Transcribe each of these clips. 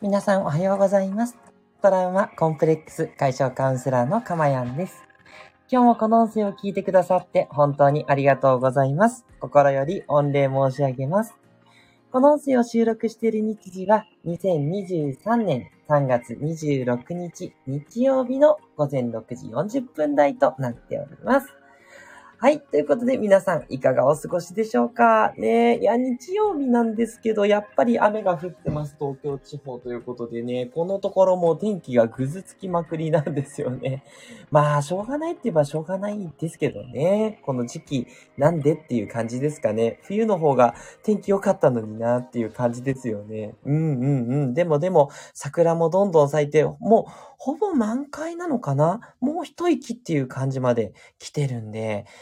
皆さんおはようございます。トラウマコンプレックス解消カウンセラーのかまやんです。今日もこの音声を聞いてくださって本当にありがとうございます。心より御礼申し上げます。この音声を収録している日時は2023年3月26日日曜日の午前6時40分台となっております。はい。ということで、皆さん、いかがお過ごしでしょうか？ねいや、日曜日なんですけど、やっぱり雨が降ってます、東京地方ということでね、このところも天気がぐずつきまくりなんですよね。まあ、しょうがないって言えばしょうがないんですけどね。この時期、なんでっていう感じですかね。冬の方が天気良かったのになっていう感じですよね。うんうんうん。でもでも、桜もどんどん咲いて、もう、ほぼ満開なのかな？もう一息っていう感じまで来てるんで、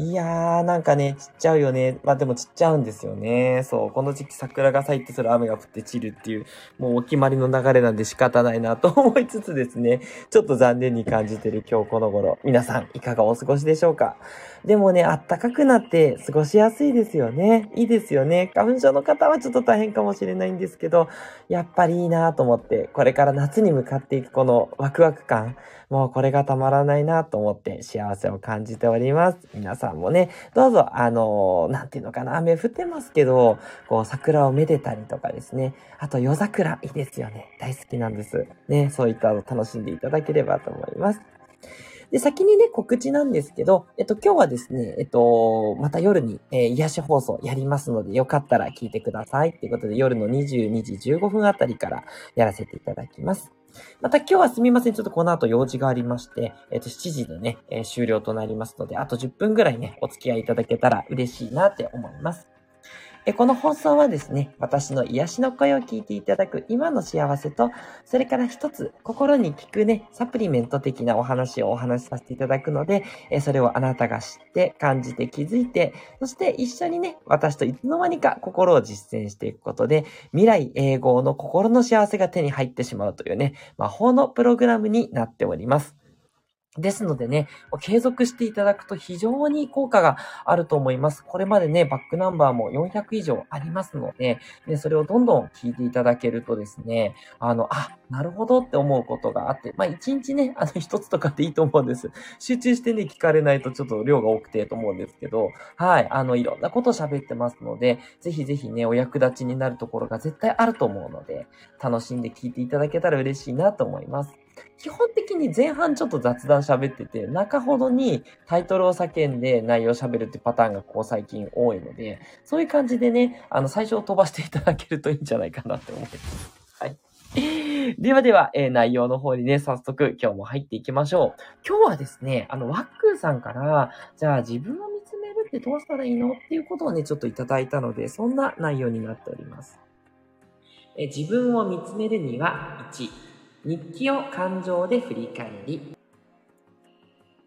いやー、なんかね、ちっちゃうよね。まあでもちっちゃうんですよね。そう、この時期桜が咲いてそれ雨が降って散るっていう、もうお決まりの流れなんで仕方ないなと思いつつですね、ちょっと残念に感じてる今日この頃、皆さんいかがお過ごしでしょうか？でもね、暖かくなって過ごしやすいですよね。いいですよね。花粉症の方はちょっと大変かもしれないんですけど、やっぱりいいなと思って、これから夏に向かっていくこのワクワク感、もうこれがたまらないなと思って幸せを感じております。皆さんさんもね、どうぞ、あのなんていうのかな、雨降ってますけど、こう桜をめでたりとかですね。あと夜桜、いいですよね。大好きなんです。ね、そういったのを楽しんでいただければと思います。で、先にね、告知なんですけど、えっと、今日はですね、えっと、また夜に、えー癒し放送やりますので、よかったら聞いてください。っていうことで、夜の22時15分あたりからやらせていただきます。また今日はすみません。ちょっとこの後用事がありまして、えっと、7時でね、えー終了となりますので、あと10分ぐらいね、お付き合いいただけたら嬉しいなって思います。えこの放送はですね、私の癒しの声を聞いていただく今の幸せと、それから一つ心に効くね、サプリメント的なお話をお話しさせていただくので、えそれをあなたが知って、感じて気づいて、そして一緒にね、私といつの間にか心を実践していくことで、未来永劫の心の幸せが手に入ってしまうというね、魔法のプログラムになっております。ですのでね、継続していただくと非常に効果があると思います。これまでね、バックナンバーも400以上ありますので、ね、それをどんどん聞いていただけるとですね、あの、あ、なるほどって思うことがあって、まあ一日ね、あの一つとかでいいと思うんです。集中してね、聞かれないとちょっと量が多くてと思うんですけど、はい、あの、いろんなこと喋ってますので、ぜひぜひね、お役立ちになるところが絶対あると思うので、楽しんで聞いていただけたら嬉しいなと思います。基本的に前半ちょっと雑談喋ってて、中ほどにタイトルを叫んで内容喋るってパターンがこう最近多いので、そういう感じでね、あの、最初を飛ばしていただけるといいんじゃないかなって思います。はい。ではでは、えー内容の方にね、早速今日も入っていきましょう。今日はですね、あの、ワックーさんから、じゃあ自分を見つめるってどうしたらいいのっていうことをね、ちょっといただいたので、そんな内容になっております。え自分を見つめるには、1、日記を感情で振り返り。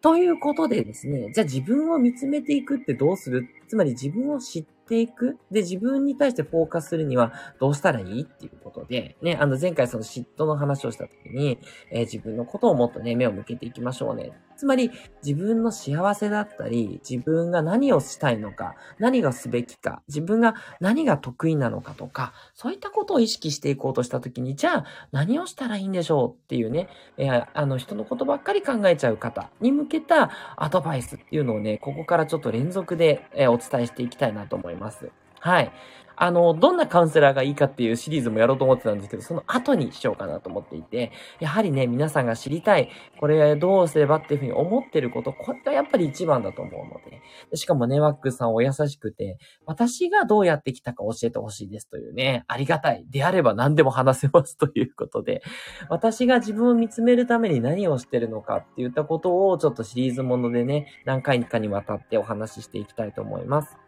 ということでですね、じゃあ自分を見つめていくってどうする？つまり自分を知っていくで、自分に対してフォーカスするにはどうしたらいいっていうことで、ね、あの前回その嫉妬の話をした時に、えー自分のことをもっとね、目を向けていきましょうね。つまり自分の幸せだったり、自分が何をしたいのか、何がすべきか、自分が何が得意なのかとか、そういったことを意識していこうとした時に、じゃあ何をしたらいいんでしょうっていうね、えーあの人のことばっかり考えちゃう方に向けたアドバイスっていうのをね、ここからちょっと連続で、えお伝えしていきたいなと思います。いますはい。あの、どんなカウンセラーがいいかっていうシリーズもやろうと思ってたんですけど、その後にしようかなと思っていて、やはりね、皆さんが知りたい、これどうすればっていうふうに思ってること、これがやっぱり一番だと思うので、しかもね、ワックさんお優しくて、私がどうやってきたか教えてほしいですというね、ありがたい。であれば何でも話せますということで、私が自分を見つめるために何をしてるのかっていったことをちょっとシリーズものでね、何回かにわたってお話ししていきたいと思います。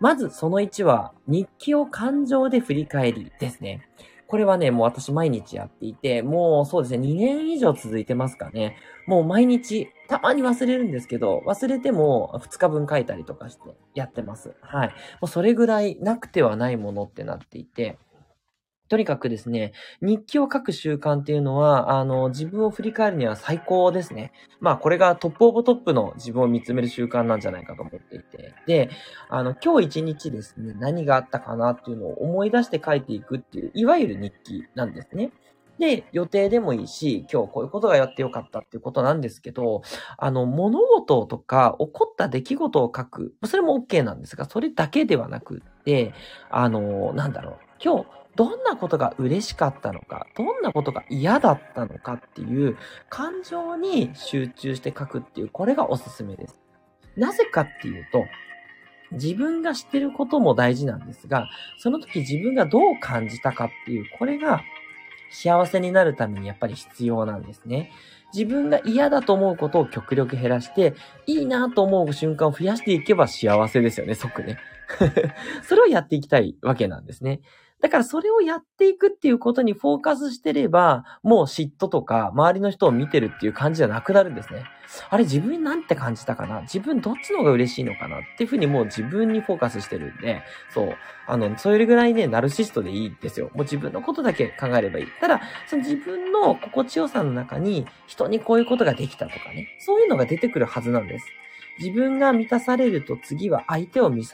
まずその1は、日記を感情で振り返りですね。これはね、もう私毎日やっていて、もうそうですね、2年以上続いてますかね。もう毎日、たまに忘れるんですけど、忘れても2日分書いたりとかしてやってます。はい。もうそれぐらいなくてはないものってなっていて、とにかくですね、日記を書く習慣っていうのは、あの、自分を振り返るには最高ですね。まあ、これがトップオブトップの自分を見つめる習慣なんじゃないかと思っていて。で、あの、今日一日ですね、何があったかなっていうのを思い出して書いていくっていう、いわゆる日記なんですね。で、予定でもいいし、今日こういうことがやってよかったっていうことなんですけど、あの、物事とか起こった出来事を書く。それも OK なんですが、それだけではなくって、あの、なんだろう。今日、どんなことが嬉しかったのか、どんなことが嫌だったのかっていう感情に集中して書くっていう、これがおすすめです。なぜかっていうと、自分が知ってることも大事なんですが、その時自分がどう感じたかっていう、これが幸せになるためにやっぱり必要なんですね。自分が嫌だと思うことを極力減らして、いいなと思う瞬間を増やしていけば幸せですよね、即ね。それをやっていきたいわけなんですね。だからそれをやっていくっていうことにフォーカスしてれば、もう嫉妬とか周りの人を見てるっていう感じじゃなくなるんですね。あれ自分なんて感じたかな？自分どっちの方が嬉しいのかな？っていうふうにもう自分にフォーカスしてるんで、そう。あの、それぐらいね、ナルシストでいいんですよ。もう自分のことだけ考えればいい。ただ、その自分の心地よさの中に人にこういうことができたとかね、そういうのが出てくるはずなんです。自分が満たされると次は相手を満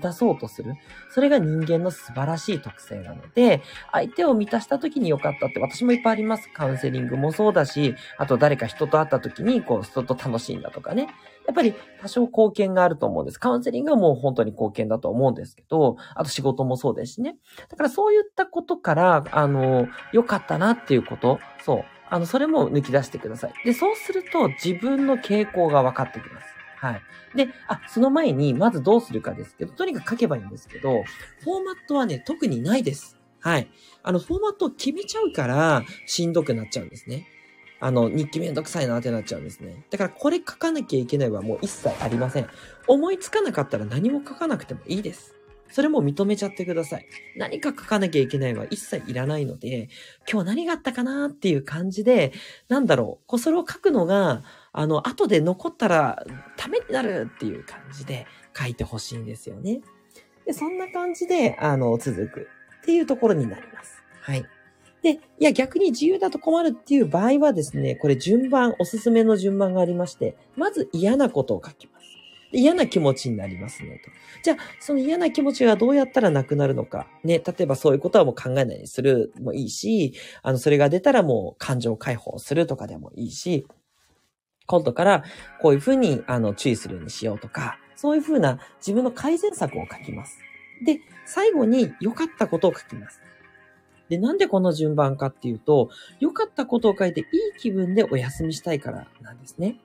たそうとする。それが人間の素晴らしい特性なので、相手を満たした時に良かったって私もいっぱいあります。カウンセリングもそうだし、あと誰か人と会った時にこう人と楽しいんだとかね。やっぱり多少貢献があると思うんです。カウンセリングはもう本当に貢献だと思うんですけど、あと仕事もそうですしね。だからそういったことから、あの、良かったなっていうこと、そう。あの、それも抜き出してください。で、そうすると自分の傾向が分かってきます。はい。で、あ、その前に、まずどうするかですけど、とにかく書けばいいんですけど、フォーマットはね、特にないです。はい。あの、フォーマットを決めちゃうから、しんどくなっちゃうんですね。あの、日記めんどくさいなってなっちゃうんですね。だから、これ書かなきゃいけないはもう一切ありません。思いつかなかったら何も書かなくてもいいです。それも認めちゃってください。何か書かなきゃいけないは一切いらないので、今日何があったかなっていう感じで、なんだろう、それを書くのが、あの、後で残ったらためになるっていう感じで書いてほしいんですよね。で、そんな感じで、あの、続くっていうところになります。はい。で、いや、逆に自由だと困るっていう場合はですね、これ順番、おすすめの順番がありまして、まず嫌なことを書きます。嫌な気持ちになりますね、と。じゃあ、その嫌な気持ちがどうやったらなくなるのか。ね、例えばそういうことはもう考えないようにするもいいし、あの、それが出たらもう感情解放するとかでもいいし、今度からこういうふうにあの注意するようにしようとか、そういうふうな自分の改善策を書きます。で、最後に良かったことを書きます。で、なんでこの順番かっていうと、良かったことを書いていい気分でお休みしたいからなんですね。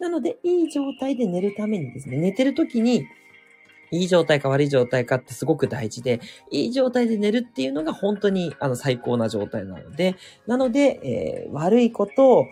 なので、いい状態で寝るためにですね、寝てる時にいい状態か悪い状態かってすごく大事で、いい状態で寝るっていうのが本当にあの最高な状態なので、なので、えー、悪いことを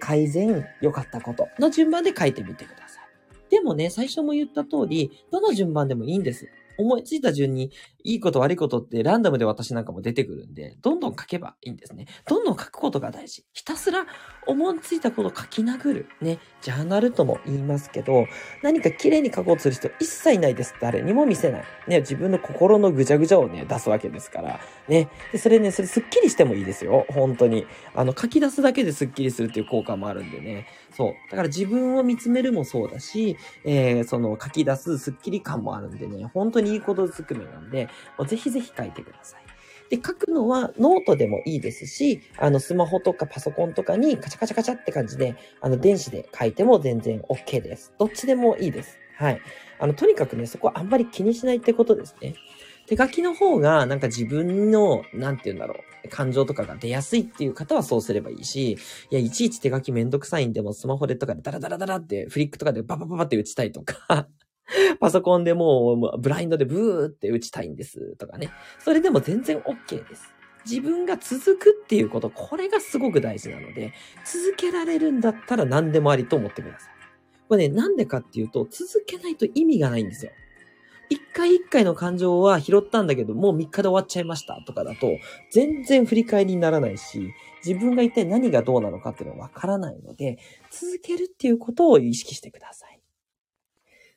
改善、良かったことの順番で書いてみてください。でもね、最初も言った通り、どの順番でもいいんです。思いついた順に、いいこと悪いことってランダムで私なんかも出てくるんで、どんどん書けばいいんですね。どんどん書くことが大事。ひたすら思いついたことを書き殴る。ね。ジャーナルとも言いますけど、何か綺麗に書こうとする人一切ないです。誰にも見せない。ね。自分の心のぐちゃぐちゃをね、出すわけですから。ね。で、それね、それスッキリしてもいいですよ。本当に。あの、書き出すだけでスッキリするっていう効果もあるんでね。そう。だから自分を見つめるもそうだし、えー、その書き出すスッキリ感もあるんでね、本当にいいことずくめなんで、もうぜひぜひ書いてください。で、書くのはノートでもいいですし、あの、スマホとかパソコンとかにカチャカチャカチャって感じで、あの、電子で書いても全然 OK です。どっちでもいいです。はい。あの、とにかくね、そこはあんまり気にしないってことですね。手書きの方が、なんか自分の、なんて言うんだろう、感情とかが出やすいっていう方はそうすればいいし、いや、いちいち手書きめんどくさいんでもスマホでとかでダラダラダラってフリックとかでババババって打ちたいとか パソコンでもうブラインドでブーって打ちたいんですとかね。それでも全然 OK です。自分が続くっていうこと、これがすごく大事なので、続けられるんだったら何でもありと思ってください。これね、なんでかっていうと、続けないと意味がないんですよ。一回一回の感情は拾ったんだけど、もう3日で終わっちゃいましたとかだと、全然振り返りにならないし、自分が一体何がどうなのかっていうのはわからないので、続けるっていうことを意識してください。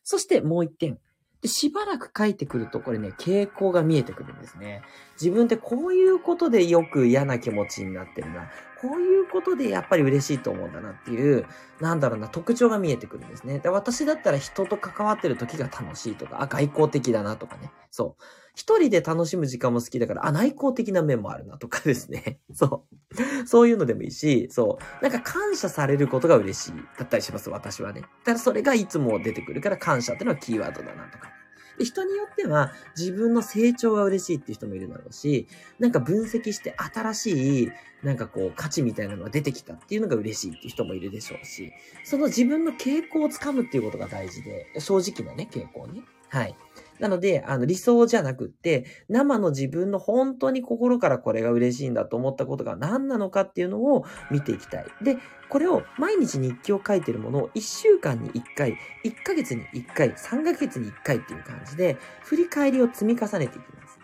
そしてもう一点。で、しばらく書いてくると、これね、傾向が見えてくるんですね。自分ってこういうことでよく嫌な気持ちになってるな。こういうことでやっぱり嬉しいと思うんだなっていう、なんだろうな、特徴が見えてくるんですね。で私だったら人と関わってる時が楽しいとか、あ、外交的だなとかね。そう。一人で楽しむ時間も好きだから、あ、内向的な面もあるなとかですね。そう。そういうのでもいいし、そう。なんか感謝されることが嬉しいだったりします、私はね。ただそれがいつも出てくるから感謝ってのはキーワードだなとか。で人によっては自分の成長が嬉しいっていう人もいるだろうし、なんか分析して新しい、なんかこう価値みたいなのが出てきたっていうのが嬉しいっていう人もいるでしょうし、その自分の傾向をつかむっていうことが大事で、正直なね、傾向ね。はい。なので、あの、理想じゃなくって、生の自分の本当に心からこれが嬉しいんだと思ったことが何なのかっていうのを見ていきたい。で、これを毎日日記を書いてるものを1週間に1回、1ヶ月に1回、3ヶ月に1回っていう感じで、振り返りを積み重ねていきます。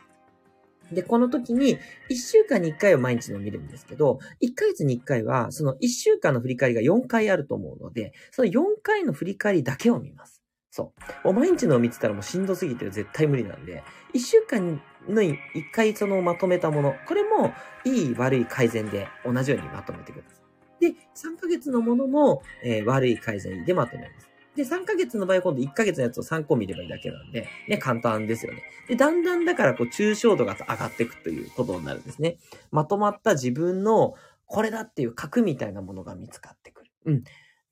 で、この時に、1週間に1回は毎日の見るんですけど、1ヶ月に1回は、その1週間の振り返りが4回あると思うので、その4回の振り返りだけを見ます。そう。もう毎日の見てたらもうしんどすぎて絶対無理なんで、一週間の一回そのまとめたもの、これもいい悪い改善で同じようにまとめてください。で、3ヶ月のものも、えー、悪い改善でまとめます。で、3ヶ月の場合今度1ヶ月のやつを3個見ればいいだけなんで、ね、簡単ですよね。で、だんだんだからこう抽象度が上がっていくということになるんですね。まとまった自分のこれだっていう核みたいなものが見つかってくる。うん。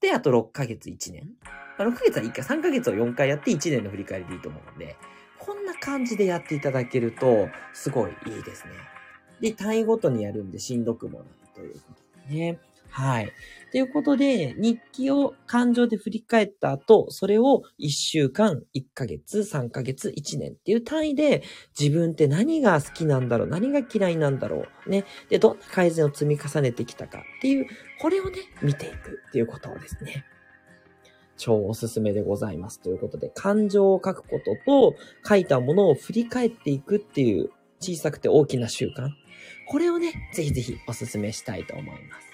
で、あと6ヶ月1年。6ヶ月は1回、3ヶ月を4回やって1年の振り返りでいいと思うので、こんな感じでやっていただけると、すごいいいですね。で、単位ごとにやるんでしんどくもないということですね。はい。ということで、日記を感情で振り返った後、それを1週間、1ヶ月、3ヶ月、1年っていう単位で、自分って何が好きなんだろう、何が嫌いなんだろう、ね。で、どんな改善を積み重ねてきたかっていう、これをね、見ていくっていうことをですね。超おすすめでございます。ということで、感情を書くことと、書いたものを振り返っていくっていう小さくて大きな習慣。これをね、ぜひぜひおすすめしたいと思います。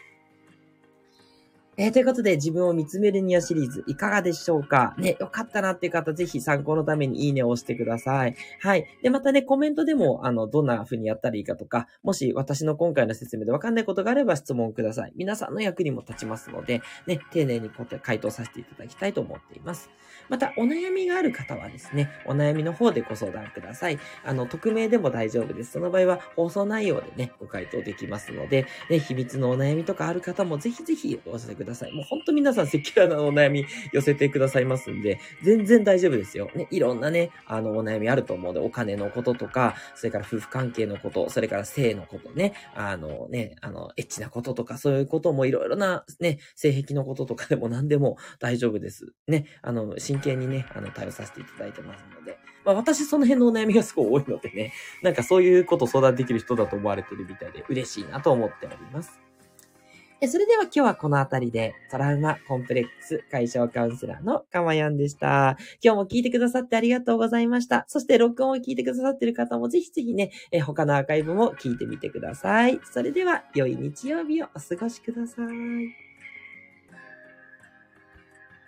えー、ということで、自分を見つめるニアシリーズ、いかがでしょうか？ね、よかったなっていう方、ぜひ参考のためにいいねを押してください。はい。で、またね、コメントでも、あの、どんな風にやったらいいかとか、もし私の今回の説明でわかんないことがあれば質問ください。皆さんの役にも立ちますので、ね、丁寧にこう回答させていただきたいと思っています。また、お悩みがある方はですね、お悩みの方でご相談ください。あの、匿名でも大丈夫です。その場合は、放送内容でね、ご回答できますので、ね、秘密のお悩みとかある方もぜひぜひお寄せください。くださいもう本当皆さん赤裸々なお悩み寄せてくださいますんで、全然大丈夫ですよ。ね、いろんなね、あの、お悩みあると思うので、お金のこととか、それから夫婦関係のこと、それから性のことね、あのね、あの、エッチなこととか、そういうこともいろいろなね、性癖のこととか でも何でも大丈夫です。ね、あの、真剣にね、あの、対応させていただいてますので、まあ私その辺のお悩みがすごい多いのでね、なんかそういうこと相談できる人だと思われてるみたいで嬉しいなと思っております。それでは今日はこの辺りでトラウマコンプレックス解消カウンセラーのかまやんでした。今日も聞いてくださってありがとうございました。そして録音を聞いてくださっている方もぜひぜひね、え他のアーカイブも聞いてみてください。それでは良い日曜日をお過ごしください。